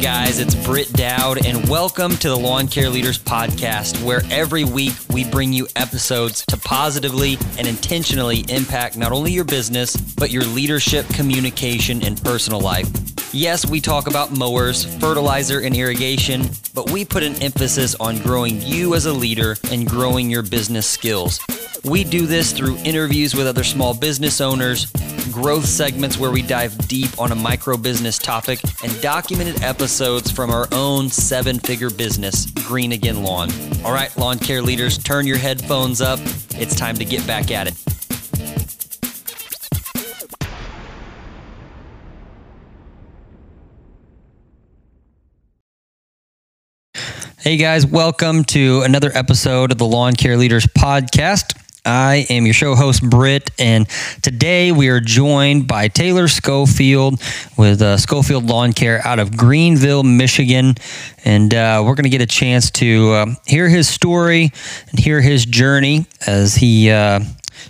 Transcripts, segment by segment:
guys, it's Britt Dowd, and welcome to the Lawn Care Leaders Podcast, where every week we bring you episodes to positively and intentionally impact not only your business, but your leadership, communication, and personal life. Yes, we talk about mowers, fertilizer, and irrigation, but we put an emphasis on growing you as a leader and growing your business skills. We do this through interviews with other small business owners, growth segments where we dive deep on a micro business topic, and documented episodes from our own seven figure business, Green Again Lawn. All right, lawn care leaders, turn your headphones up. It's time to get back at it. Hey guys, welcome to another episode of the Lawn Care Leaders Podcast. I am your show host, Britt, and today we are joined by Taylor Schofield with uh, Schofield Lawn Care out of Greenville, Michigan. And uh, we're going to get a chance to uh, hear his story and hear his journey as he uh,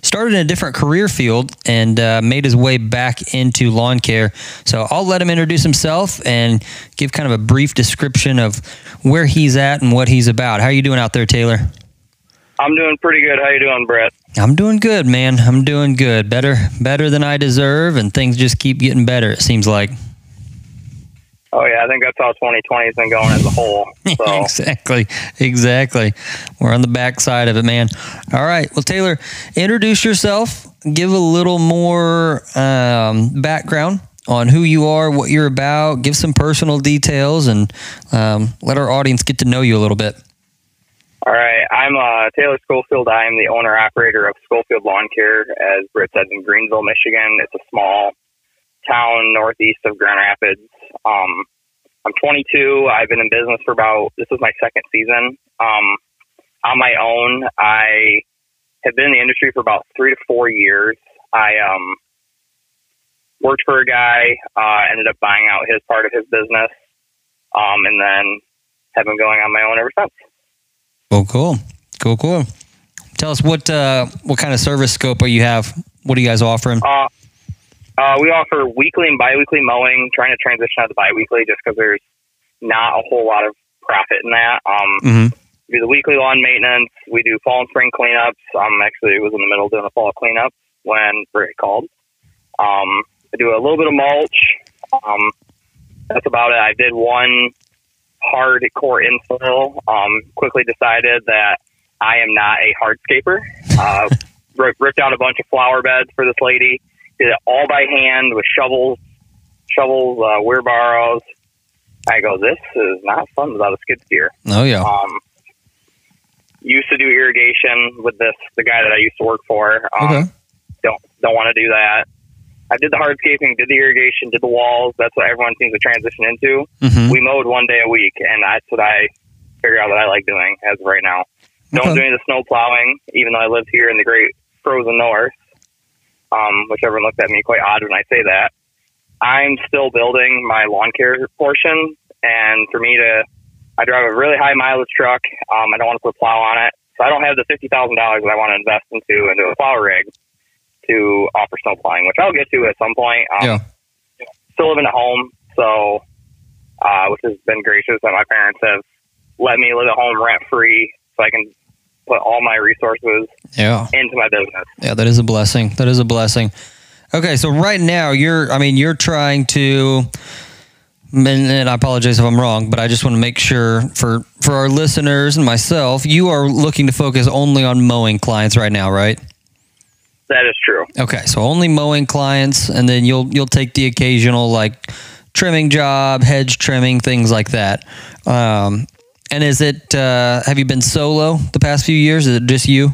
started in a different career field and uh, made his way back into lawn care. So I'll let him introduce himself and give kind of a brief description of where he's at and what he's about. How are you doing out there, Taylor? I'm doing pretty good. How you doing, Brett? I'm doing good, man. I'm doing good. Better, better than I deserve, and things just keep getting better. It seems like. Oh yeah, I think that's how 2020 has been going as a whole. So. exactly, exactly. We're on the backside of it, man. All right. Well, Taylor, introduce yourself. Give a little more um, background on who you are, what you're about. Give some personal details, and um, let our audience get to know you a little bit. All right. I'm uh, Taylor Schofield. I am the owner operator of Schofield Lawn Care, as Britt said, in Greenville, Michigan. It's a small town northeast of Grand Rapids. Um, I'm 22. I've been in business for about, this is my second season. Um, on my own, I have been in the industry for about three to four years. I um, worked for a guy, uh, ended up buying out his part of his business, um, and then have been going on my own ever since. Cool, cool, cool, cool. Tell us what uh, what kind of service scope are you have? What are you guys offering? Uh, uh, we offer weekly and biweekly mowing. Trying to transition out to biweekly just because there's not a whole lot of profit in that. Um, mm-hmm. We do the weekly lawn maintenance. We do fall and spring cleanups. Um, actually, was in the middle doing a fall cleanup when Britt called. Um, I do a little bit of mulch. Um, that's about it. I did one hard core infill. Um, quickly decided that I am not a hardscaper. Uh, ripped out a bunch of flower beds for this lady. Did it all by hand with shovels, shovels, uh, wheelbarrows. I go, this is not fun without a skid steer. Oh yeah. Um, used to do irrigation with this the guy that I used to work for. Um, okay. Don't don't want to do that. I did the hardscaping, did the irrigation, did the walls. That's what everyone seems to transition into. Mm-hmm. We mowed one day a week, and that's what I figure out that I like doing as of right now. Don't do any of the snow plowing, even though I live here in the great frozen north, um, which everyone looks at me quite odd when I say that. I'm still building my lawn care portion, and for me to, I drive a really high mileage truck. Um, I don't want to put plow on it, so I don't have the fifty thousand dollars that I want to invest into into a plow rig to offer snow plowing, which I'll get to at some point. Um, yeah. Still living at home, so uh, which has been gracious that my parents have let me live at home rent free, so I can put all my resources yeah. into my business. Yeah, that is a blessing. That is a blessing. Okay, so right now you're, I mean, you're trying to, and, and I apologize if I'm wrong, but I just want to make sure for for our listeners and myself, you are looking to focus only on mowing clients right now, right? That is true. Okay, so only mowing clients, and then you'll you'll take the occasional like trimming job, hedge trimming, things like that. Um, and is it? Uh, have you been solo the past few years? Is it just you?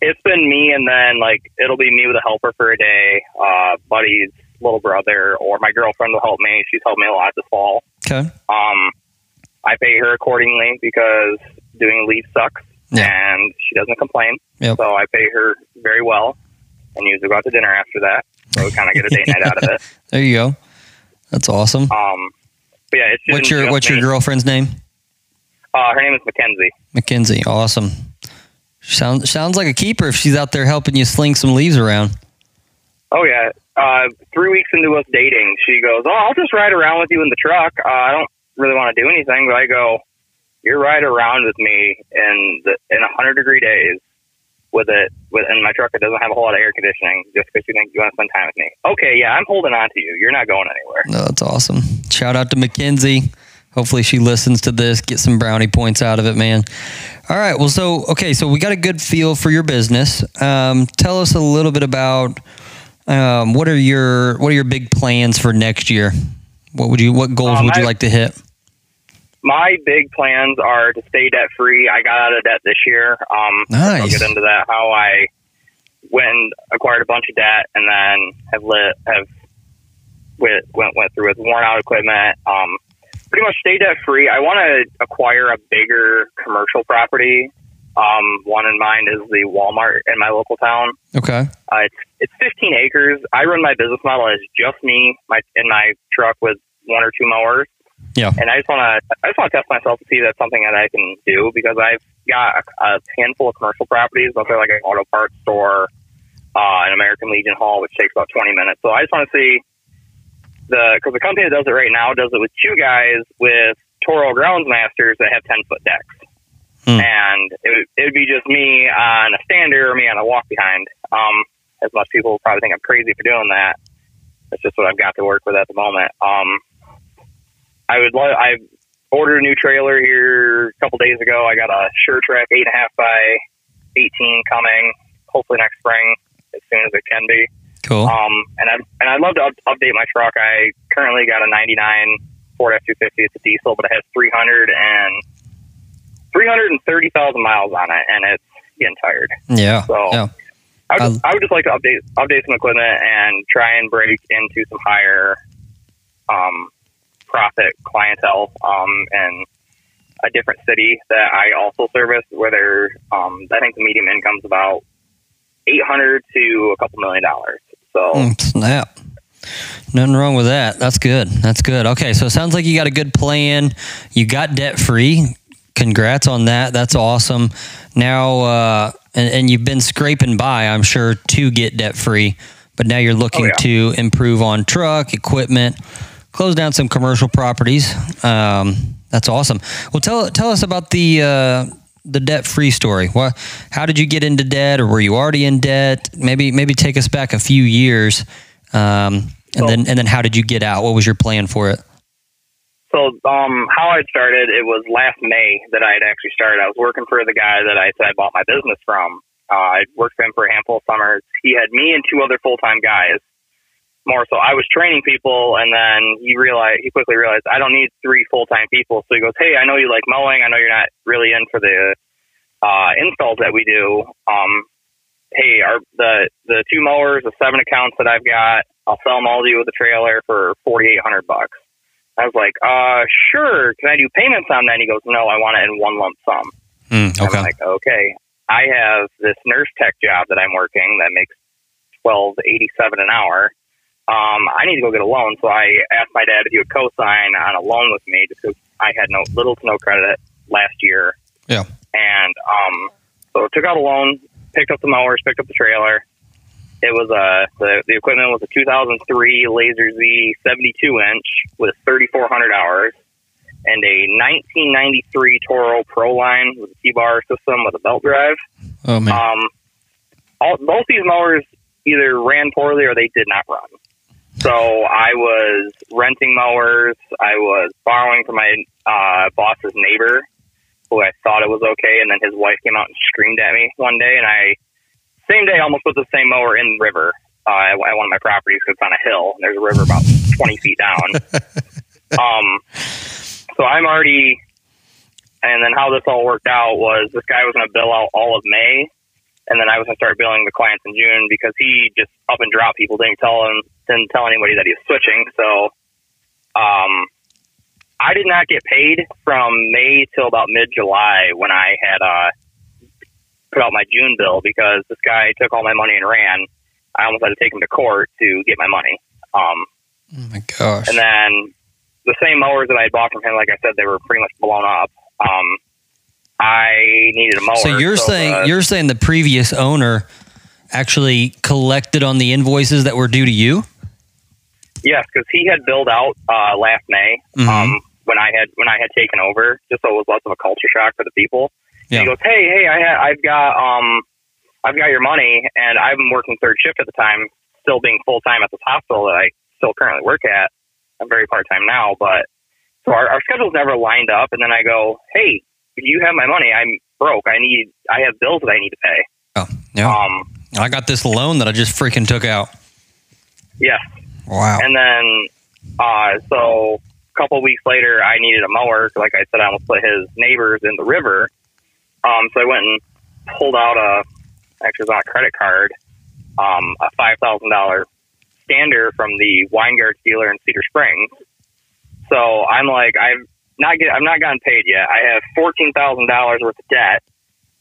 It's been me, and then like it'll be me with a helper for a day, uh, buddy's little brother, or my girlfriend will help me. She's helped me a lot this fall. Okay. Um, I pay her accordingly because doing leaves sucks yeah. and she doesn't complain. Yep. So I pay her very well, and usually go out to dinner after that. So we kind of get a date night out of it. There you go. That's awesome. Um, but yeah, it's what's your what's your girlfriend's name? Uh, her name is Mackenzie. Mackenzie, awesome. Sounds sounds like a keeper if she's out there helping you sling some leaves around. Oh yeah, uh, three weeks into us dating, she goes, "Oh, I'll just ride around with you in the truck. Uh, I don't really want to do anything." But I go, "You're ride around with me in the, in a hundred degree days with it with in my truck that doesn't have a whole lot of air conditioning just because you think you want to spend time with me. Okay, yeah, I'm holding on to you. You're not going anywhere. No, that's awesome. Shout out to Mackenzie. Hopefully she listens to this, get some brownie points out of it, man. All right. Well, so okay, so we got a good feel for your business. Um, tell us a little bit about um, what are your what are your big plans for next year? What would you what goals um, would you I, like to hit? my big plans are to stay debt free. I got out of debt this year. Um, nice. I'll get into that. How I went and acquired a bunch of debt, and then have lit have went went, went through with worn out equipment. Um, pretty much stay debt free. I want to acquire a bigger commercial property. Um, one in mind is the Walmart in my local town. Okay. Uh, it's it's 15 acres. I run my business model as just me, my in my truck with one or two mowers. Yeah. And I just want to, I just want to test myself to see if that's something that I can do because I've got a, a handful of commercial properties, but they're like an auto parts store, uh, an American Legion Hall, which takes about 20 minutes. So I just want to see the, because the company that does it right now does it with two guys with Toro Groundsmasters that have 10 foot decks. Hmm. And it would, be just me on a stander or me on a walk behind. Um, as most people probably think I'm crazy for doing that. That's just what I've got to work with at the moment. Um, I would love. I ordered a new trailer here a couple days ago. I got a Sure-Trac eight and a half by eighteen coming, hopefully next spring as soon as it can be. Cool. Um, and I and I'd love to up, update my truck. I currently got a '99 Ford F250. It's a diesel, but it has 300 and 330,000 miles on it, and it's getting tired. Yeah. So yeah. I, would, I would just like to update update some equipment and try and break into some higher um, profit clientele um, in a different city that I also service, where they're, um, I think the medium income is about eight hundred to a couple million dollars. So snap. Nothing wrong with that. That's good. That's good. Okay, so it sounds like you got a good plan. You got debt free. Congrats on that. That's awesome. Now, uh, and, and you've been scraping by, I'm sure, to get debt free. But now you're looking oh, yeah. to improve on truck equipment close down some commercial properties. Um, that's awesome. Well, tell tell us about the uh, the debt free story. What? How did you get into debt, or were you already in debt? Maybe maybe take us back a few years, um, and so, then and then how did you get out? What was your plan for it? So, um, how I started, it was last May that I had actually started. I was working for the guy that I said I bought my business from. Uh, I worked for him for a handful of summers. He had me and two other full time guys more so I was training people and then he realized he quickly realized I don't need three full time people. So he goes, Hey, I know you like mowing, I know you're not really in for the uh installs that we do. Um hey, our the the two mowers, the seven accounts that I've got, I'll sell them all to you with a trailer for forty eight hundred bucks. I was like, uh, sure. Can I do payments on that? And he goes, no, I want it in one lump sum. Mm, okay. I'm like, okay. I have this nurse tech job that I'm working that makes twelve eighty seven an hour um, I need to go get a loan. So I asked my dad if he would co-sign on a loan with me just because I had no little to no credit last year. Yeah. And um, so took out a loan, picked up the mowers, picked up the trailer. It was a the, the equipment was a 2003 Lazer Z 72 inch with 3,400 hours and a 1993 Toro Pro line with a T-bar system with a belt drive. Oh man. Um, all, both these mowers either ran poorly or they did not run. So I was renting mowers. I was borrowing from my uh, boss's neighbor, who I thought it was okay, and then his wife came out and screamed at me one day, and I same day almost put the same mower in the river uh, at one of my properties because it's on a hill. And there's a river about 20 feet down. um, so I'm already, and then how this all worked out was this guy was going to bill out all of May and then I was gonna start billing the clients in June because he just up and dropped people, didn't tell him, didn't tell anybody that he was switching. So, um, I did not get paid from May till about mid July when I had uh put out my June bill because this guy took all my money and ran. I almost had to take him to court to get my money. Um, oh my gosh! And then the same mowers that I had bought from him, like I said, they were pretty much blown up. Um, I needed a mower. So you're so saying the, you're saying the previous owner actually collected on the invoices that were due to you? Yes, because he had billed out uh, last May Mhm. um, when I had when I had taken over, just so it was less of a culture shock for the people. Yeah. He goes, "Hey, hey, I ha- I've got um, I've got your money, and I've been working third shift at the time, still being full time at this hospital that I still currently work at. I'm very part time now, but so our, our schedules never lined up. And then I go, "Hey, you have my money. I'm broke. I need I have bills that I need to pay." Oh, yeah. Um, I got this loan that I just freaking took out. yes. Wow. And then, uh, so a couple weeks later, I needed a mower. Like I said, I almost put his neighbors in the river. Um, so I went and pulled out a, actually it was a credit card, um, a five thousand dollar stander from the wine guard dealer in Cedar Springs. So I'm like, I've not get, I'm not gotten paid yet. I have fourteen thousand dollars worth of debt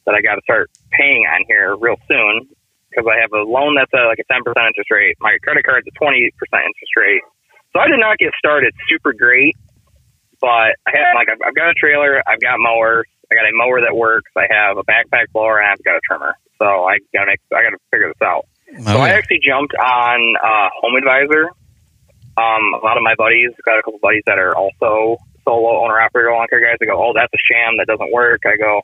that I got to start paying on here real soon because I have a loan that's at like a 10% interest rate. My credit card's a 20% interest rate. So I did not get started super great, but I have like I've, I've got a trailer, I've got mowers, I got a mower that works, I have a backpack blower, and I've got a trimmer. So I gotta make I gotta figure this out. So Oh, I actually jumped on uh, Home Advisor. Um, a lot of my buddies, got a couple buddies that are also solo owner operator lawn care guys. They go, "Oh, that's a sham. That doesn't work." I go,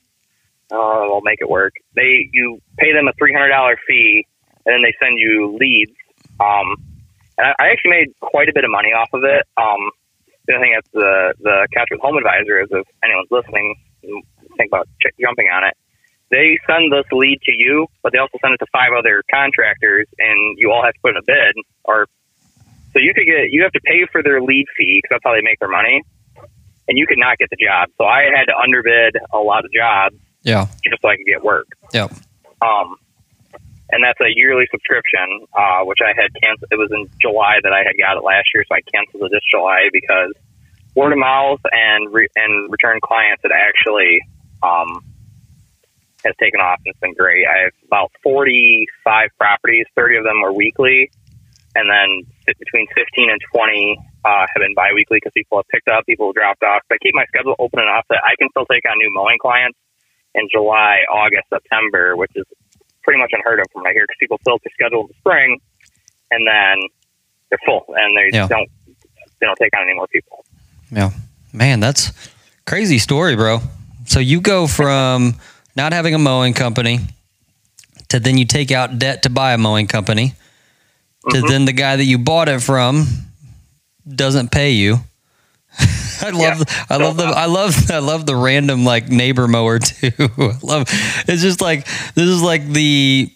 "Oh, I'll make it work." They you pay them a three hundred dollar fee, and then they send you leads. Um, and I, I actually made quite a bit of money off of it. Um, the thing that's the the catch with Home Advisor is if anyone's listening, think about ch- jumping on it. They send this lead to you, but they also send it to five other contractors, and you all have to put in a bid. Or so you could get you have to pay for their lead fee because that's how they make their money, and you could not get the job. So I had to underbid a lot of jobs Yeah. just so I could get work. Yep. Um, and that's a yearly subscription, uh, which I had canceled. It was in July that I had got it last year, so I canceled it this July because word of mouth and re- and return clients had actually um, has taken off and it's been great. I have about forty five properties, thirty of them are weekly, and then between fifteen and twenty uh, have been biweekly because people have picked up, people have dropped off. So I keep my schedule open enough that I can still take on new mowing clients in July, August, September, which is pretty much unheard of from right here because people fill their schedule in the spring and then they're full and they Yeah. don't they don't take on any more people. Yeah. Man, that's crazy story, bro. So you go from not having a mowing company to then you take out debt to buy a mowing company to Mhm. then the guy that you bought it from doesn't pay you. I love Yeah. I love the I love I love the random like neighbor mower too. I love it's just like this is like the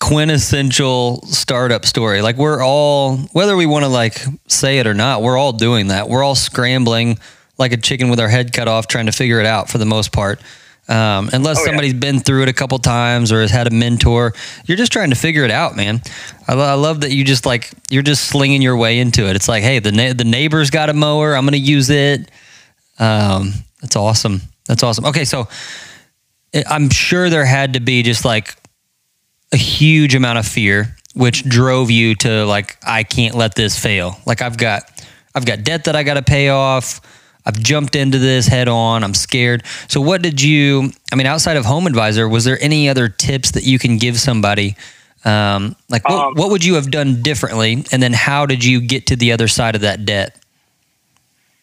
quintessential startup story. Like we're all whether we want to like say it or not, we're all doing that. We're all scrambling like a chicken with our head cut off trying to figure it out for the most part. Um, unless Oh, yeah. somebody's been through it a couple times or has had a mentor, you're just trying to figure it out, man. I, lo- I love that you just like you're just slinging your way into it. It's like, hey, the na- the neighbor's got a mower, I'm going to use it. Um, that's awesome. That's awesome. Okay, so I'm sure there had to be just like a huge amount of fear, which drove you to like, I can't let this fail. Like I've got, I've got debt that I got to pay off. I've jumped into this head on. I'm scared. So, what did you? I mean, outside of Home Advisor, was there any other tips that you can give somebody? Um, like, what, Um, what would you have done differently? And then, how did you get to the other side of that debt?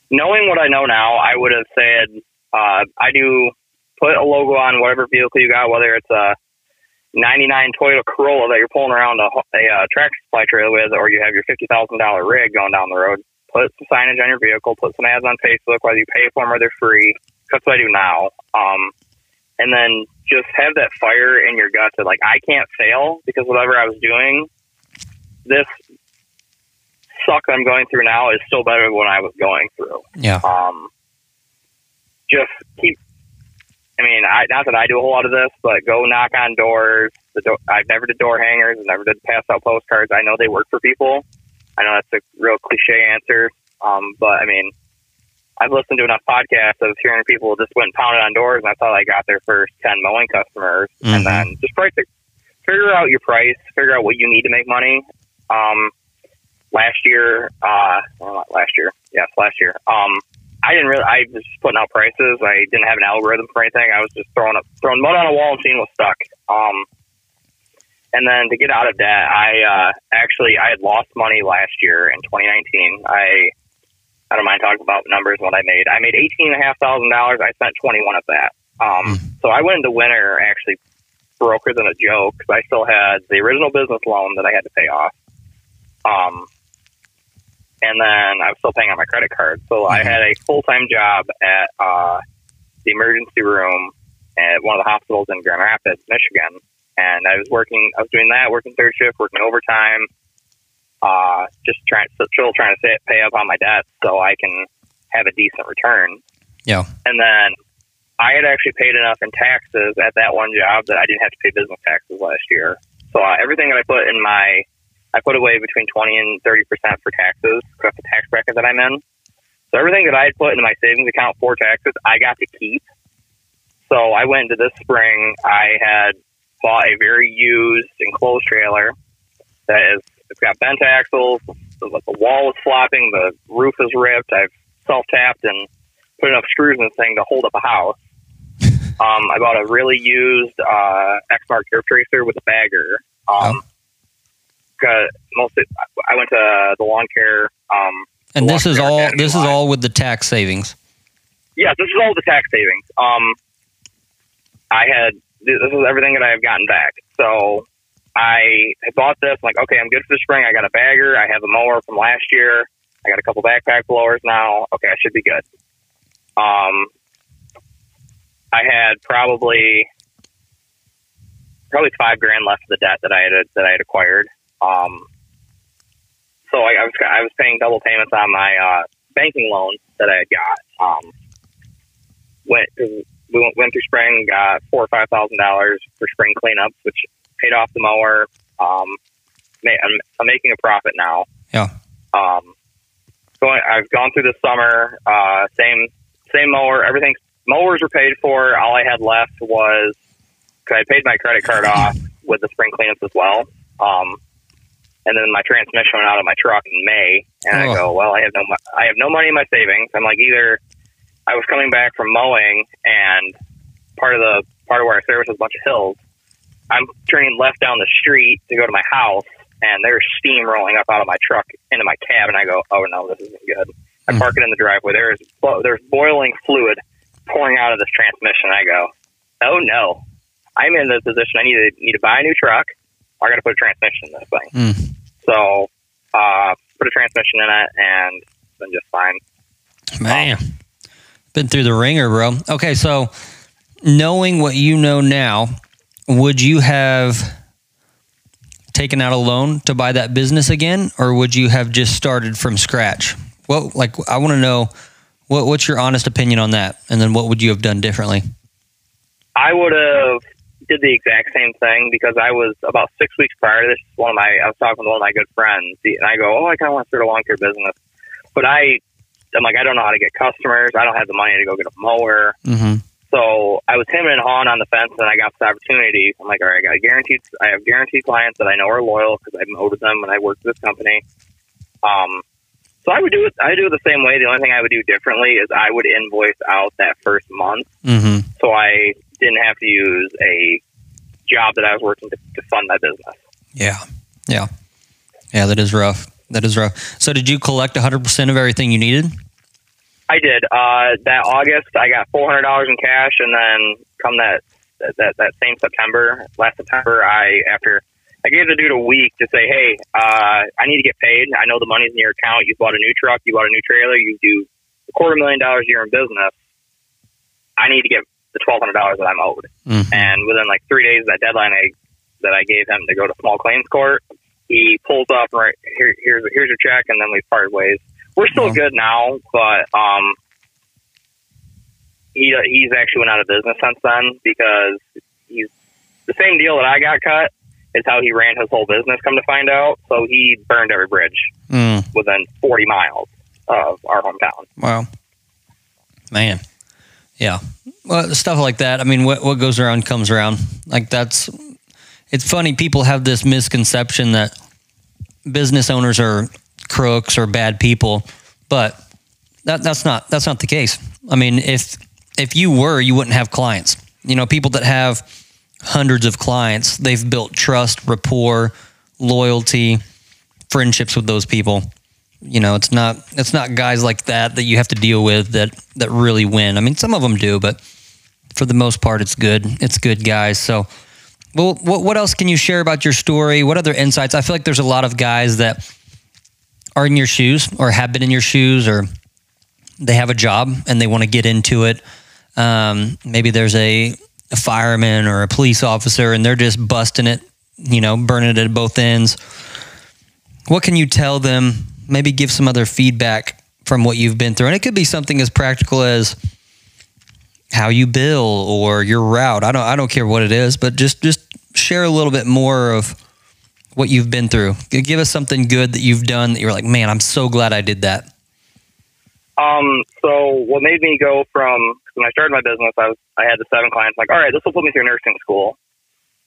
Knowing what I know now, I would have said uh, I do put a logo on whatever vehicle you got, whether it's a 99 Toyota Corolla that you're pulling around a, a uh, tractor supply trailer with, or you have your $50,000 rig going down the road. Put some signage on your vehicle, put some ads on Facebook, whether you pay for them or they're free. That's what I do now. Um, and then just have that fire in your gut that like I can't fail because whatever I was doing, this suck I'm going through now is still better than what I was going through. Yeah. Um, just keep. I mean, I, not that I do a whole lot of this, but go knock on doors. The door, I've never did door hangers. I never did pass out postcards. I know they work for people. I know that's a real cliche answer, um, but I mean, I've listened to enough podcasts of hearing people just went and pounded on doors, and that's how they got their first ten mowing customers. Mhm. And then just price it, figure out your price, figure out what you need to make money. Um, last year, uh, well, not last year, yes, last year. Um, I didn't really. I was just putting out prices. I didn't have an algorithm for anything. I was just throwing up, throwing mud on a wall and seeing what stuck. Um, and then to get out of debt, I uh, actually I had lost money last year in 2019. I I don't mind talking about numbers what I made. I made eighteen and a half thousand dollars. I spent twenty one of that. Um, mm. So I went into winter actually broker than a joke because I still had the original business loan that I had to pay off. Um, and then I was still paying on my credit card. So mm-hmm. I had a full time job at uh, the emergency room at one of the hospitals in Grand Rapids, Michigan. And I was working, I was doing that, working third shift, working overtime, uh, just trying, still trying to pay up on my debt so I can have a decent return. Yeah. And then I had actually paid enough in taxes at that one job that I didn't have to pay business taxes last year. So uh, everything that I put in my, I put away between 20 and 30% for taxes because the tax bracket that I'm in. So everything that I had put into my savings account for taxes, I got to keep. So I went into this spring. I had bought a very used enclosed trailer that is it's got bent axles. The, the wall is flopping. The roof is ripped. I've self tapped and put enough screws in this thing to hold up a house. Um, I bought a really used uh, Exmark air tracer with a bagger. Um, oh. mostly, I went to the lawn care. Um, and this is all this is all with the tax savings. Yeah, this is all the tax savings. Um, I had this is everything that I have gotten back. So I bought this. I'm like, okay, I'm good for the spring. I got a bagger. I have a mower from last year. I got a couple backpack blowers now. Okay, I should be good. Um, I had probably probably five grand left of the debt that I had that I had acquired. Um, so I, I was I was paying double payments on my uh, banking loan that I had got. Um, went we went, went through spring, got four or five thousand dollars for spring cleanups, which paid off the mower. Um, I'm, I'm making a profit now. Yeah. Um, going, I've gone through the summer. Uh, same same mower. Everything mowers were paid for. All I had left was because I paid my credit card off with the spring cleanups as well. Um, and then my transmission went out of my truck in May, and oh. I go, well, I have no, I have no money in my savings. I'm like, either I was coming back from mowing, and part of the part of where I service is a bunch of hills. I'm turning left down the street to go to my house, and there's steam rolling up out of my truck into my cab, and I go, oh no, this isn't good. I hmm. park it in the driveway. There's there's boiling fluid pouring out of this transmission. I go, oh no, I'm in the position. I need to need to buy a new truck. I got to put a transmission in this thing. Mm. So, uh, put a transmission in it, and been just fine. Man, um, been through the ringer, bro. Okay, so knowing what you know now, would you have taken out a loan to buy that business again, or would you have just started from scratch? Well, like I want to know what, what's your honest opinion on that? And then what would you have done differently? I would have did the exact same thing because I was about six weeks prior to this. One of my I was talking to one of my good friends, and I go, "Oh, I kind of want to start a lawn care business," but I, I'm like, I don't know how to get customers. I don't have the money to go get a mower. Mm-hmm. So I was him and hawing on the fence, and I got this opportunity. I'm like, all right, I got guaranteed. I have guaranteed clients that I know are loyal because I've mowed with them when I worked for this company. Um, so I would do it. I do it the same way. The only thing I would do differently is I would invoice out that first month, mm-hmm. so I didn't have to use a job that I was working to, to fund my business. Yeah, yeah, yeah. That is rough. That is rough. So, did you collect 100 percent of everything you needed? I did. Uh, that August, I got four hundred dollars in cash, and then come that that that same September, last September, I after I gave the dude a week to say, hey, uh, I need to get paid. I know the money's in your account. You bought a new truck. You bought a new trailer. You do a quarter million dollars a year in business. I need to get the twelve hundred dollars that I'm owed. Mm-hmm. And within like three days of that deadline, I that I gave him to go to small claims court, he pulls up right here. Here's here's your check, and then we parted ways. We're still yeah. good now, but um, he he's actually went out of business since then because he's the same deal that I got cut is how he ran his whole business. Come to find out, so he burned every bridge mm. within 40 miles of our hometown. Wow, man, yeah, well, stuff like that. I mean, what what goes around comes around. Like that's it's funny. People have this misconception that business owners are crooks or bad people, but that that's not that's not the case. I mean, if if you were, you wouldn't have clients. You know, people that have hundreds of clients, they've built trust, rapport, loyalty, friendships with those people. You know, it's not it's not guys like that that you have to deal with that that really win. I mean, some of them do, but for the most part, it's good. It's good guys. So, well, what what else can you share about your story? What other insights? I feel like there's a lot of guys that are in your shoes or have been in your shoes or they have a job and they want to get into it. Um, maybe there's a, a fireman or a police officer and they're just busting it, you know, burning it at both ends. What can you tell them? Maybe give some other feedback from what you've been through. And it could be something as practical as how you bill or your route. I don't I don't care what it is, but just just share a little bit more of what you've been through. Give us something good that you've done that you're like, man, I'm so glad I did that. Um, so what made me go from when I started my business, I was I had the seven clients. Like, all right, this will put me through nursing school.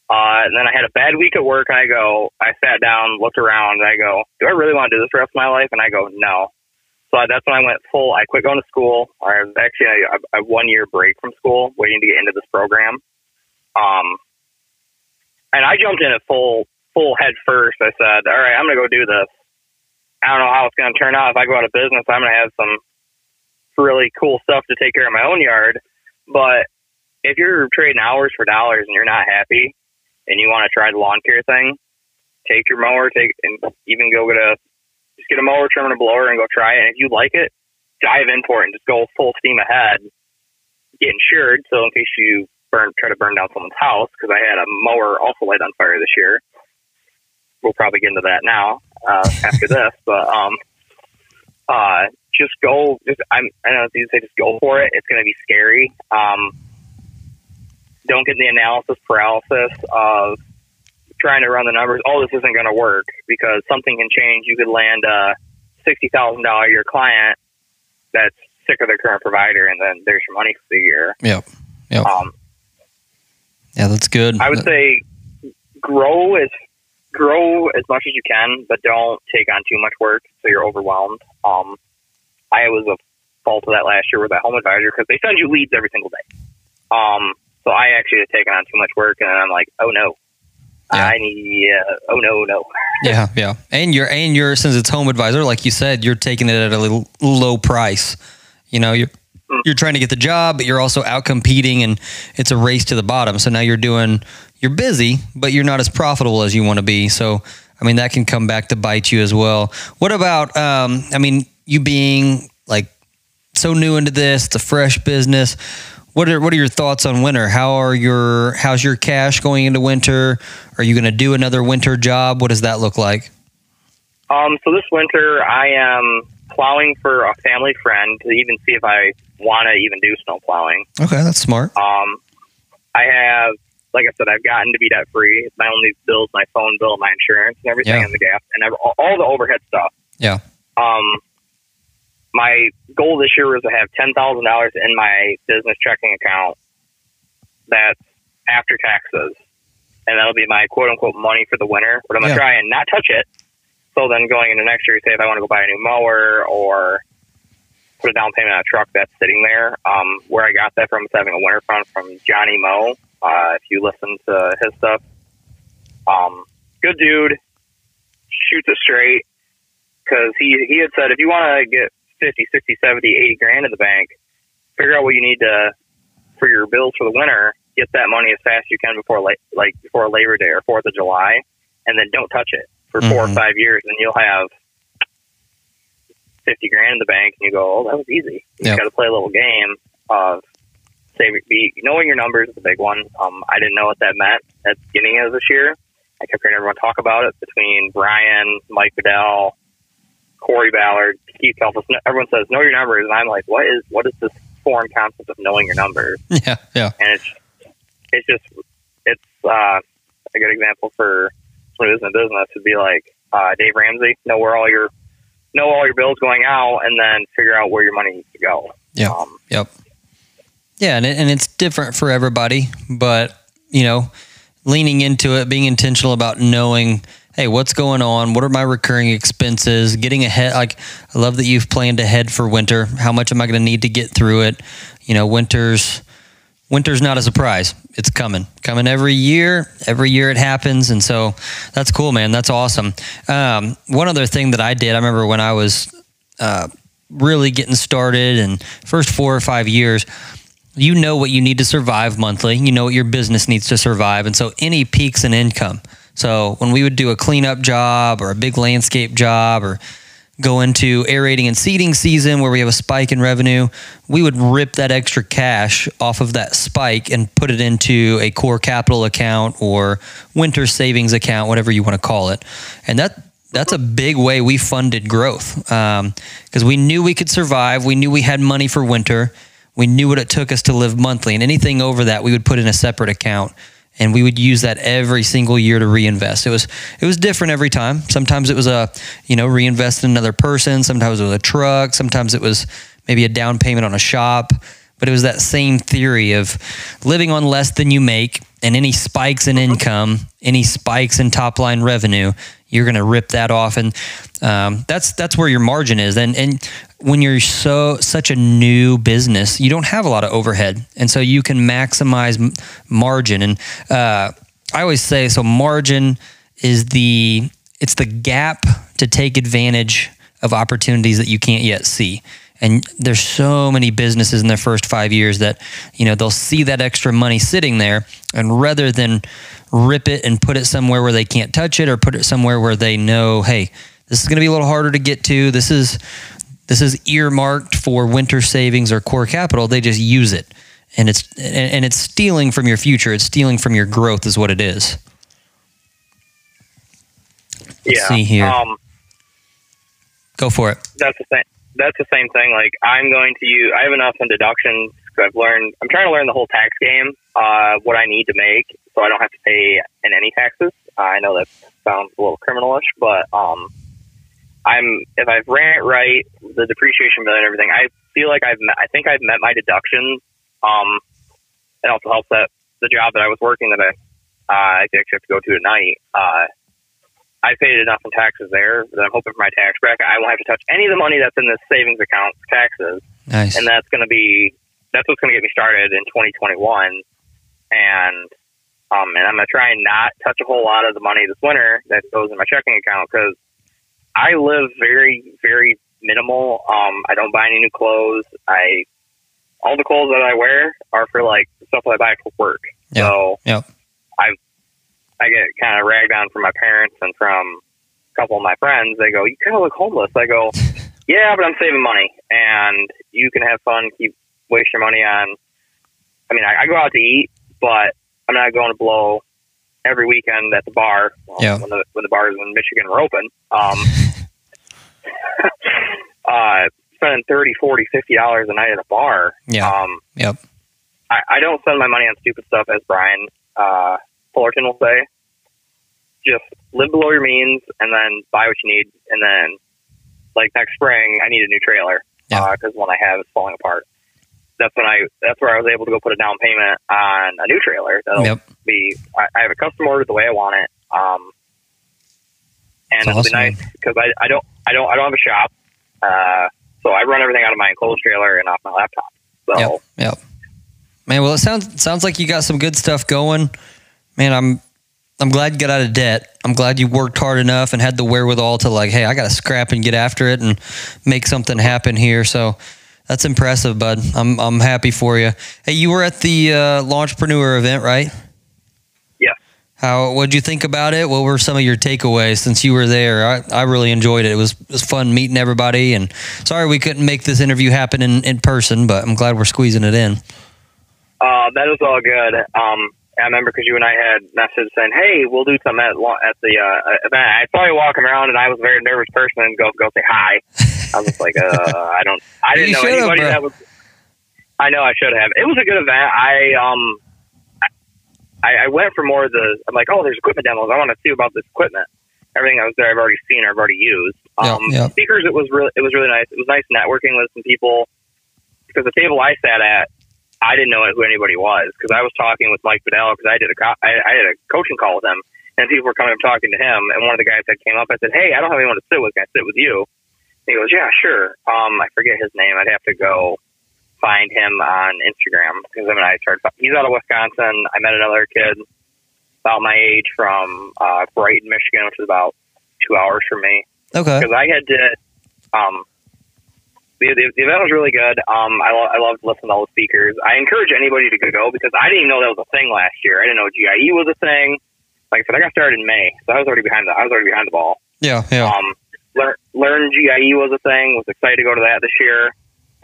Uh, and then I had a bad week at work, and I go, I sat down, looked around, and I go, do I really want to do this for the rest of my life? And I go, no. So that's when I went full. I quit going to school. I was actually a, a one year break from school, waiting to get into this program. Um, and I jumped in at full full head first. I said, all right, I'm going to go do this. I don't know how it's going to turn out. If I go out of business, I'm going to have some really cool stuff to take care of my own yard. But if you're trading hours for dollars and you're not happy and you want to try the lawn care thing, take your mower, take and even go get a just get a mower, trim and a blower, and go try it. And if you like it, dive in for it and just go full steam ahead. Get insured, so in case you burn, try to burn down someone's house, because I had a mower also light on fire this year we'll probably get into that now uh, after this, but um, uh, just go. Just I'm. I don't know if you say just go for it. It's going to be scary. Um, don't get the analysis paralysis of trying to run the numbers. Oh, this isn't going to work because something can change. You could land a sixty thousand dollar year client that's sick of their current provider, and then there's your money for the year. Yep. Yep. Um, yeah, that's good. I would say grow as grow as much as you can, but don't take on too much work so you're overwhelmed. Um, I was a fault of that last year with that home advisor because they send you leads every single day. Um, so I actually had taken on too much work, and I'm like, oh no, yeah. I need. Uh, oh no, no. yeah, yeah, and you're and you're since it's home advisor, like you said, you're taking it at a little low price. You know, you're mm. you're trying to get the job, but you're also out competing, and it's a race to the bottom. So now you're doing you're busy, but you're not as profitable as you want to be. So, I mean, that can come back to bite you as well. What about, um, I mean, you being like so new into this, it's a fresh business. What are what are your thoughts on winter? How are your how's your cash going into winter? Are you going to do another winter job? What does that look like? Um, so this winter, I am plowing for a family friend to even see if I want to even do snow plowing. Okay, that's smart. Um, I have like I said, I've gotten to be debt free. My only bills, my phone bill, my insurance, and everything, yeah. and the gas, and all the overhead stuff. Yeah. Um, my goal this year was to have ten thousand dollars in my business checking account. That's after taxes, and that'll be my quote unquote money for the winter. But I'm gonna yeah. try and not touch it. So then going into next year, say if I want to go buy a new mower or put a down payment on a truck that's sitting there. Um, where I got that from is having a winter fund from Johnny Moe. Uh, if you listen to his stuff, um, good dude, shoots it straight. Because he he had said if you want to get 50, 60, 70, 80 grand in the bank, figure out what you need to for your bills for the winter. Get that money as fast as you can before like like before Labor Day or Fourth of July, and then don't touch it for mm-hmm. four or mm-hmm. five years, and you'll have fifty grand in the bank, and you go, "Oh, that was easy." You yep. got to play a little game of say be knowing your numbers is a big one. Um, I didn't know what that meant at the beginning of this year. I kept hearing everyone talk about it between Brian, Mike Bedell, Corey Ballard, Keith Elvis. Everyone says know your numbers, and I'm like, what is what is this foreign concept of knowing your numbers? Yeah, yeah. And it's it's just it's uh, a good example for someone who's in business would be like uh, Dave Ramsey. Know where all your know all your bills going out, and then figure out where your money needs to go. Yeah. Um, yep. Yeah, and, it, and it's different for everybody, but you know, leaning into it, being intentional about knowing, hey, what's going on? What are my recurring expenses? Getting ahead. Like, I love that you've planned ahead for winter. How much am I going to need to get through it? You know, winter's winter's not a surprise. it's coming, coming every year. Every year it happens, and so that's cool, man. That's awesome. Um, one other thing that I did, I remember when I was uh, really getting started, and first four or five years, you know what you need to survive monthly. You know what your business needs to survive, and so any peaks in income. So when we would do a cleanup job or a big landscape job or go into aerating and seeding season where we have a spike in revenue, we would rip that extra cash off of that spike and put it into a core capital account or winter savings account, whatever you want to call it. And that that's a big way we funded growth because um, we knew we could survive. We knew we had money for winter. We knew what it took us to live monthly, and anything over that we would put in a separate account and we would use that every single year to reinvest. It was it was different every time. Sometimes it was a you know reinvest in another person. Sometimes it was a truck. Sometimes it was maybe a down payment on a shop. But it was that same theory of living on less than you make, and any spikes in income, any spikes in top line revenue, you're going to rip that off, and um, that's that's where your margin is. And and when you're so such a new business, you don't have a lot of overhead, and so you can maximize margin. And uh, I always say, so margin is the it's the gap to take advantage of opportunities that you can't yet see. And there's so many businesses in their first five years that, you know, they'll see that extra money sitting there, and rather than rip it and put it somewhere where they can't touch it or put it somewhere where they know, hey, this is going to be a little harder to get to. This is this is earmarked for winter savings or core capital. They just use it, and it's and it's stealing from your future. It's stealing from your growth, is what it is. Let's yeah. See here. Um, Go for it. That's the same. That's the same thing. Like I'm going to use. I have enough in deductions. I've learned. I'm trying to learn the whole tax game. Uh, what I need to make so I don't have to pay in any taxes. I know that sounds a little criminalish, but um, I'm if I've ran it right, the depreciation bill and everything, I feel like I've met, I think I've met my deductions. Um, it also helps that the job that I was working that I uh, I actually have to go to tonight. Uh, I paid enough in taxes there that I'm hoping for my tax bracket. I won't have to touch any of the money that's in this savings account for taxes. Nice. And that's going to be that's what's going to get me started in 2021. And um, and I'm going to try and not touch a whole lot of the money this winter that goes in my checking account because I live very, very minimal. Um, I don't buy any new clothes. I all the clothes that I wear are for like stuff that I buy for work. Yep. So yep. I I get kind of ragged on from my parents and from a couple of my friends. They go, "You kind of look homeless." I go, "Yeah, but I'm saving money, and you can have fun, keep waste your money on." I mean, I, I go out to eat, but I'm not going to blow every weekend at the bar. Well, yeah. When the when the bars in Michigan are open. Um, uh, spending thirty, forty, fifty dollars a night at a bar. Yeah. Um, yep. I, I don't spend my money on stupid stuff, as Brian uh, Fullerton will say. Just live below your means, and then buy what you need, and then, like next spring, I need a new trailer because yeah. uh, one I have is falling apart that's when I that's where I was able to go put a down payment on a new trailer. That'll yep. be I, I have a custom order the way I want it. Um, and it'll awesome. be nice because I, I don't I don't I don't have a shop, uh, so I run everything out of my enclosed trailer and off my laptop. So yep, yep. Man, well, it sounds sounds like you got some good stuff going. Man, I'm I'm glad you got out of debt. I'm glad you worked hard enough and had the wherewithal to like, hey, I got to scrap and get after it and make something happen here. So that's impressive, bud. I'm I'm happy for you. Hey, you were at the uh, Launchpreneur event, right? How? What'd you think about it? What were some of your takeaways since you were there? I, I really enjoyed it. It was it was fun meeting everybody. And sorry we couldn't make this interview happen in, in person, but I'm glad we're squeezing it in. Uh, that was all good. Um, I remember because you and I had messaged saying, "Hey, we'll do something at, at the uh, event." I saw you walking around, and I was a very nervous person and go go say hi. I was just like, uh, I don't, I didn't know anybody that was. I know I should have. It was a good event. I um, I, I went for more of the. I'm like, oh, there's equipment demos. I want to see about this equipment. Everything I was there, I've already seen or I've already used. Um, yeah, yeah. Speakers, it was really, it was really nice. It was nice networking with some people because the table I sat at, I didn't know who anybody was because I was talking with Mike Fidel because I did a co- I, I did a coaching call with him and people were coming up talking to him and one of the guys that came up I said hey I don't have anyone to sit with can I sit with you he goes, yeah, sure. Um, I forget his name. I'd have to go find him on Instagram because him and I started. He's out of Wisconsin. I met another kid about my age from uh, Brighton, Michigan, which is about two hours from me. Okay. Because I had to. Um, the, the, the event was really good. Um, I, lo- I loved listening to all the speakers. I encourage anybody to go because I didn't even know that was a thing last year. I didn't know GIE was a thing. Like I said, I got started in May, so I was already behind the I was already behind the ball. Yeah, yeah. Um, learn, learn GIE was a thing. Was excited to go to that this year.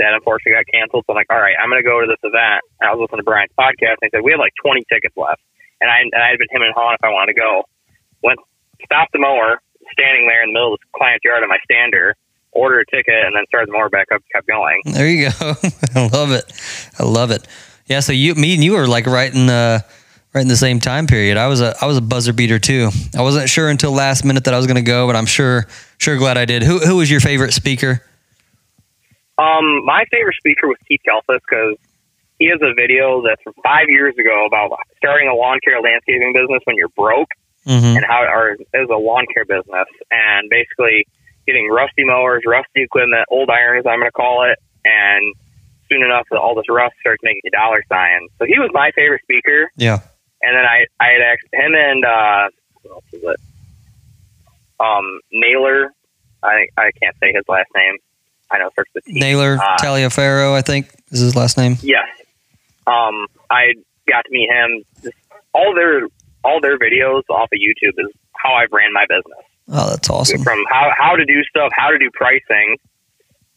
That unfortunately got canceled. So I'm like, all right, I'm going to go to this event. And I was listening to Brian's podcast, and he said we have like 20 tickets left, and I and I had been him and hawing if I wanted to go. Went, stopped the mower, standing there in the middle of the client's yard on my stander, ordered a ticket, and then started the mower back up, kept going. There you go. I love it. I love it. Yeah. So you, me, and you were like right in the right in the same time period. I was a I was a buzzer beater too. I wasn't sure until last minute that I was going to go, but I'm sure sure glad I did. Who who was your favorite speaker? Um, my favorite speaker was Keith Kalfas because he has a video that's from five years ago about starting a lawn care landscaping business when you're broke mm-hmm. and how or it was a lawn care business and basically getting rusty mowers, rusty equipment, old irons, I'm going to call it, and soon enough, all this rust starts making you dollar sign. So he was my favorite speaker. Yeah. And then I, I had asked him and uh, what else was it? Um, Naylor. I I can't say his last name. I know starts with T. Naylor Uh, Taliaferro, I think is his last name. Yes. Um, I got to meet him. Just all their all their videos off of YouTube is how I've ran my business. Oh, that's awesome. From how how to do stuff, how to do pricing,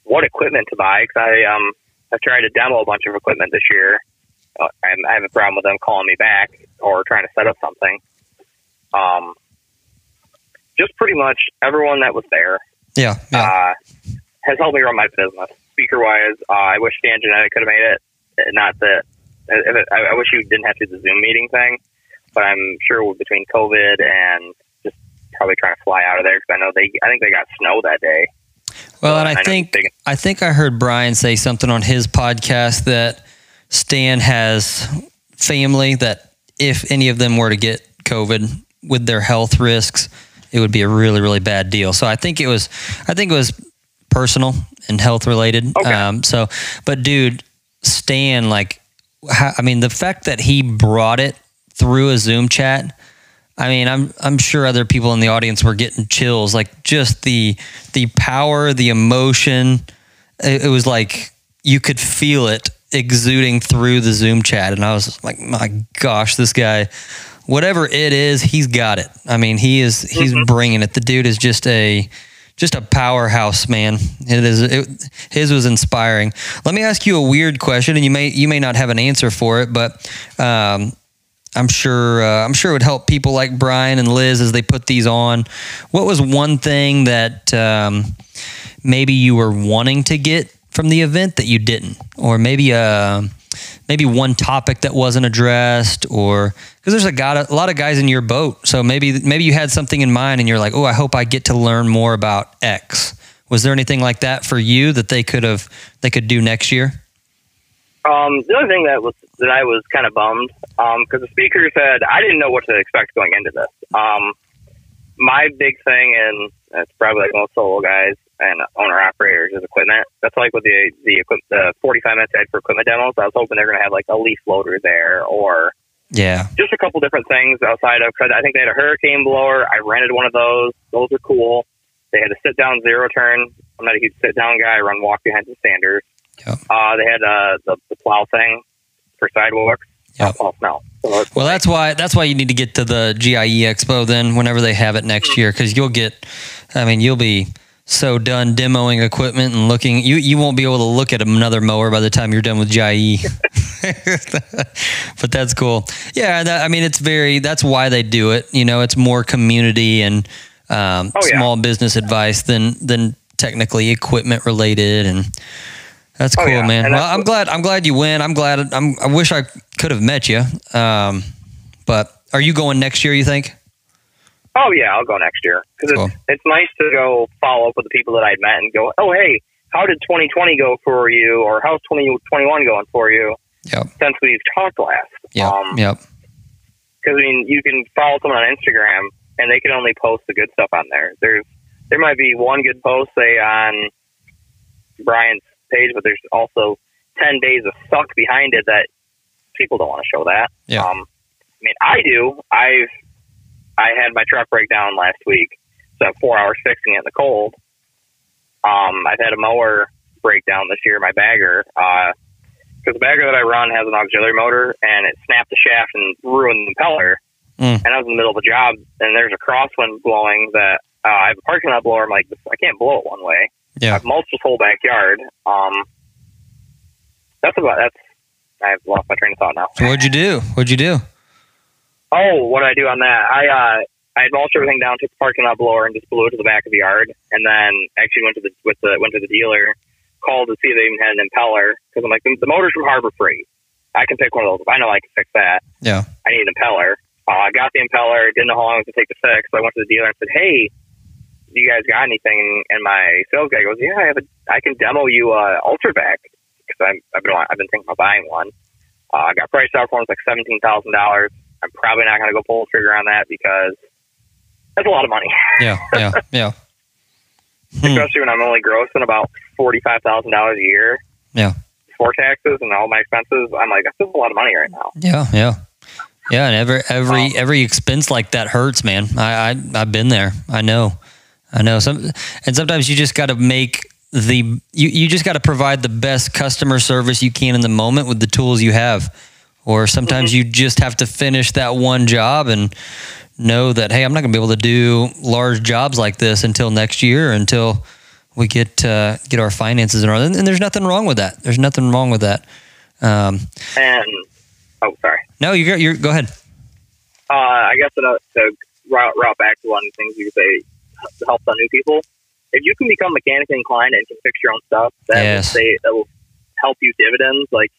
what equipment to buy. Because I um I've tried to demo a bunch of equipment this year. Uh, I, I have a problem with them calling me back or trying to set up something. Um, just pretty much everyone that was there Yeah, yeah. uh, has helped me run my business. Speaker wise, uh, I wish Dan Genadek could have made it. Not that it, I, I wish you didn't have to do the Zoom meeting thing, but I'm sure between COVID and just probably trying to fly out of there because I know they I think they got snow that day. Well, and I know think big- I think I heard Brian say something on his podcast that Stan has family that if any of them were to get COVID with their health risks, it would be a really really bad deal. So I think it was I think it was personal and health related. Okay. Um, so, but dude, Stan, like, how, I mean, the fact that he brought it through a Zoom chat. I mean, I'm I'm sure other people in the audience were getting chills. Like just the the power, the emotion. It, it was like you could feel it exuding through the Zoom chat, and I was like, my gosh, this guy, whatever it is, he's got it. I mean, he is he's bringing it. The dude is just a just a powerhouse, man. It is. It, his was inspiring. Let me ask you a weird question, and you may you may not have an answer for it, but um, I'm sure uh, I'm sure it would help people like Brian and Liz as they put these on. What was one thing that um, maybe you were wanting to get from the event that you didn't, or maybe uh, maybe one topic that wasn't addressed, or because there's a, guy, a lot of guys in your boat, so maybe maybe you had something in mind and you're like, oh, I hope I get to learn more about X. Was there anything like that for you that they could have they could do next year? Um, the only thing that was that I was kind of bummed because the speaker said I didn't know what to expect going into this. Um, my big thing, and it's probably like most solo guys and owner operators, of equipment. That's like with the the equip, the 45 minutes I had for equipment demos. I was hoping they're going to have like a leaf loader there or Yeah, just a couple different things outside of. Cause I think they had a hurricane blower. I rented one of those. Those are cool. They had a sit down zero turn. I'm not a huge sit down guy. I run walk behind the standers. Yep. Uh, they had uh, the, the plow thing for sidewalks. Yep. Oh, no. So Well, that's why that's why you need to get to the GIE Expo then whenever they have it next year because you'll get, I mean, you'll be so done demoing equipment and looking. You you won't be able to look at another mower by the time you're done with GIE. but that's cool. Yeah, that, I mean, it's very. That's why they do it. You know, it's more community and um, Oh, yeah. small business advice than than technically equipment related and. That's Oh, cool, yeah. man. And Well, I'm glad. I'm glad you win. I'm glad. I'm, I wish I could have met you. Um, but are you going next year? You think? Oh yeah, I'll go next year because Cool. it's it's nice to go follow up with the people that I'd met and go, oh hey, how did 2020 go for you, or how's 2021 going for you Yep. since we've talked last? Yep. Um, yep. because I mean, you can follow someone on Instagram and they can only post the good stuff on there. There's there might be one good post say on Brian's page, but there's also ten days of suck behind it that people don't want to show that. Yeah. Um, I mean, I do. I've I had my truck break down last week. Spent four hours fixing it in the cold. Um, I've had a mower break down this year, my bagger, because the bagger that I run has an auxiliary motor, and it snapped the shaft and ruined the impeller. Mm. And I was in the middle of a job, and there's a crosswind blowing that uh, I have a parking lot blower. I'm like, I can't blow it one way. Yeah. I've mulched this whole backyard. Um, that's about that's. I've lost my train of thought now. So what'd you do? What'd you do? Oh, what did I do on that? I uh, I had mulched everything down, took the parking lot blower, and just blew it to the back of the yard. And then actually went to the with the went to the dealer, called to see if they even had an impeller because I'm like the, the motor's from Harbor Freight. I can pick one of those. I know I can fix that. Yeah. I need an impeller. Uh, I got the impeller. Didn't know how long it was to take to fix. So I went to the dealer and said, "Hey, do you guys got anything?" And my sales guy goes, "Yeah, I have a. I can demo you a Ultravac because I'm I've been I've been thinking about buying one. Uh, I got priced out for one. It's like seventeen thousand dollars. I'm probably not going to go pull the trigger on that because that's a lot of money, Yeah. Yeah. Yeah. Hmm. especially when I'm only grossing about forty five thousand dollars a year. Yeah. Before taxes and all my expenses, I'm like, that's a lot of money right now. Yeah, yeah, yeah. And every every every expense like that hurts, man. I, I I've been there. I know, I know. Some and sometimes you just got to make the you you just got to provide the best customer service you can in the moment with the tools you have, or sometimes you just have to finish that one job and know that hey, I'm not going to be able to do large jobs like this until next year until we get uh, get our finances in order. And, there's nothing wrong with that. There's nothing wrong with that. Um, And oh, sorry. no, you got you go ahead. uh, I guess to, to route, route back to one of the things you could say to help on new people. If you can become mechanically inclined and can fix your own stuff, that Yes. will say that will help you dividends. Like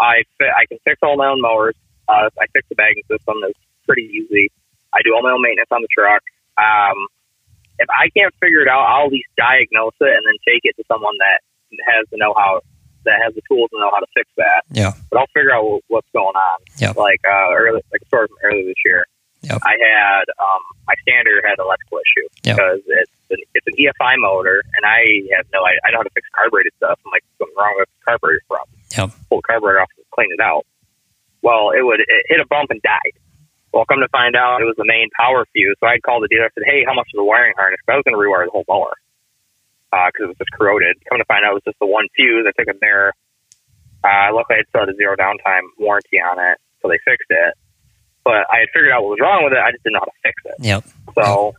I, fi- I can fix all my own mowers. Uh, I fix the bagging system. It's pretty easy. I do all my own maintenance on the truck. Um, if I can't figure it out, I'll at least diagnose it and then take it to someone that has the know-how, that has the tools to know how to fix that. Yeah. But I'll figure out what's going on. Yep. Like uh, early, like a story from earlier this year. Yep. I had um, my stander had an electrical issue Yep. because it's an, it's an EFI motor, and I have no I, I know how to fix carbureted stuff. I'm like, something wrong with the carburetor problem. Yep. Pull the carburetor off and clean it out. Well, it would it hit a bump and died. Well, come to find out, it was the main power fuse. So I'd called the dealer. I said, "Hey, how much is the wiring harness?" I was going to rewire the whole mower because it was just corroded. Come to find out, it was just the one fuse. I took it there. Uh, luckily, I still had a zero downtime warranty on it, so they fixed it. But I had figured out what was wrong with it. I just didn't know how to fix it. Yep. So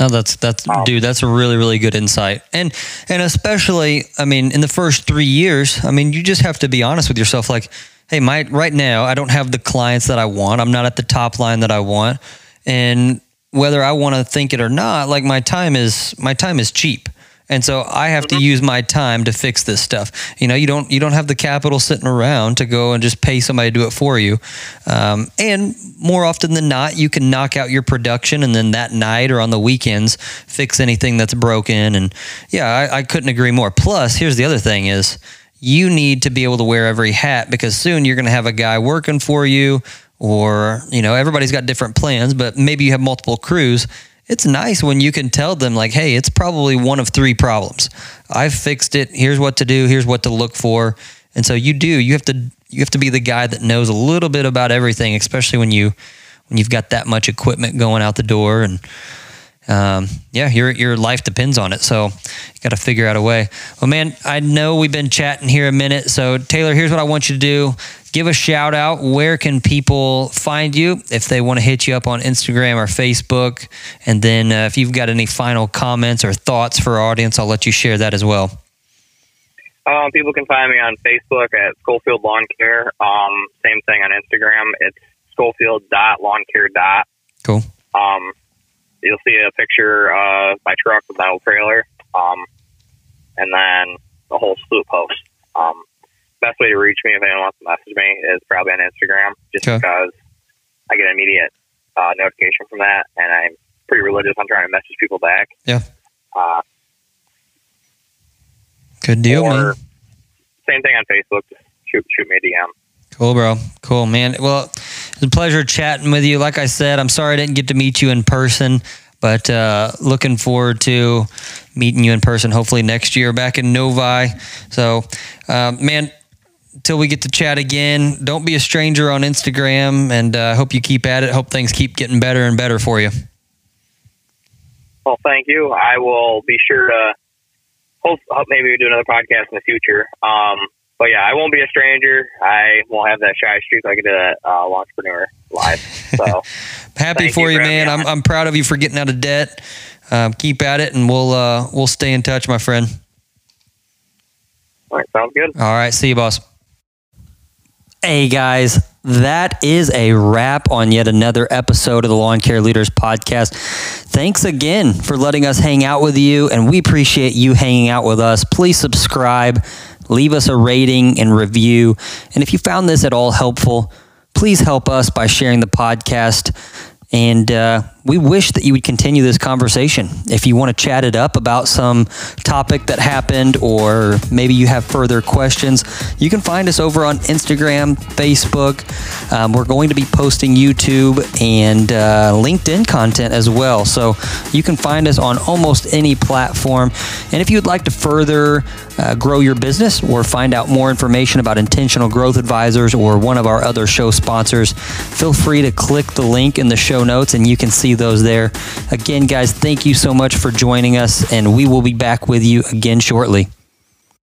No, that's that's Um, dude. That's a really really good insight, and and especially, I mean, in the first three years, I mean, you just have to be honest with yourself. Like, hey, my right now, I don't have the clients that I want. I'm not at the top line that I want, and whether I want to think it or not, like my time is my time is cheap. And so I have to use my time to fix this stuff. You know, you don't you don't have the capital sitting around to go and just pay somebody to do it for you. Um, and more often than not, you can knock out your production and then that night or on the weekends fix anything that's broken. And yeah, I, I couldn't agree more. Plus, here's the other thing: is you need to be able to wear every hat because soon you're going to have a guy working for you, or you know, everybody's got different plans, but maybe you have multiple crews it's nice when you can tell them like hey it's probably one of three problems. I've fixed it. Here's what to do. Here's what to look for. And so you do. You have to you have to be the guy that knows a little bit about everything especially when you when you've got that much equipment going out the door. And um, yeah your your life depends on it. So you got to figure out a way. Well man i know we've been chatting here a minute. So taylor here's what i want you to do give a shout out. Where can people find you if they want to hit you up on Instagram or Facebook? And then uh, if you've got any final comments or thoughts for our audience, I'll let you share that as well. um, people can find me on Facebook at Schofield Lawn Care. Um, same thing on Instagram. It's Schofield dot lawn care dot. Cool. Um, you'll see a picture of my truck with my old trailer. Um, and then the whole slew post. Um, best way to reach me if anyone wants to message me is probably on Instagram, just Okay. because I get an immediate uh, notification from that, and I'm pretty religious on trying to message people back. Yeah. Uh, Good deal, or man. same thing on Facebook. Shoot shoot me a DM. Cool, bro. Cool, man. Well, it's a pleasure chatting with you. Like I said, I'm sorry I didn't get to meet you in person, but uh, looking forward to meeting you in person hopefully next year back in Novi. So, uh, man, until we get to chat again, don't be a stranger on Instagram, and I uh, hope you keep at it. Hope things keep getting better and better for you. Well, thank you. I will be sure to hope, hope maybe we do another podcast in the future. Um, but yeah, I won't be a stranger. I won't have that shy streak like I did at uh, Entrepreneur Live. So happy for you, you man. I'm, I'm proud of you for getting out of debt. Um, keep at it, and we'll uh, we'll stay in touch, my friend. All right, sounds good. All right, see you, boss. Hey guys, that is a wrap on yet another episode of the Lawn Care Leaders Podcast. Thanks again for letting us hang out with you, and we appreciate you hanging out with us. Please subscribe, leave us a rating and review. And if you found this at all helpful, please help us by sharing the podcast. And uh, we wish that you would continue this conversation. If you want to chat it up about some topic that happened, or maybe you have further questions, you can find us over on Instagram, Facebook. Um, we're going to be posting YouTube and uh, LinkedIn content as well. So you can find us on almost any platform. And if you'd like to further uh, grow your business or find out more information about Intentional Growth Advisors or one of our other show sponsors, feel free to click the link in the show notes and you can see see those there. Again, guys, thank you so much for joining us, and we will be back with you again shortly.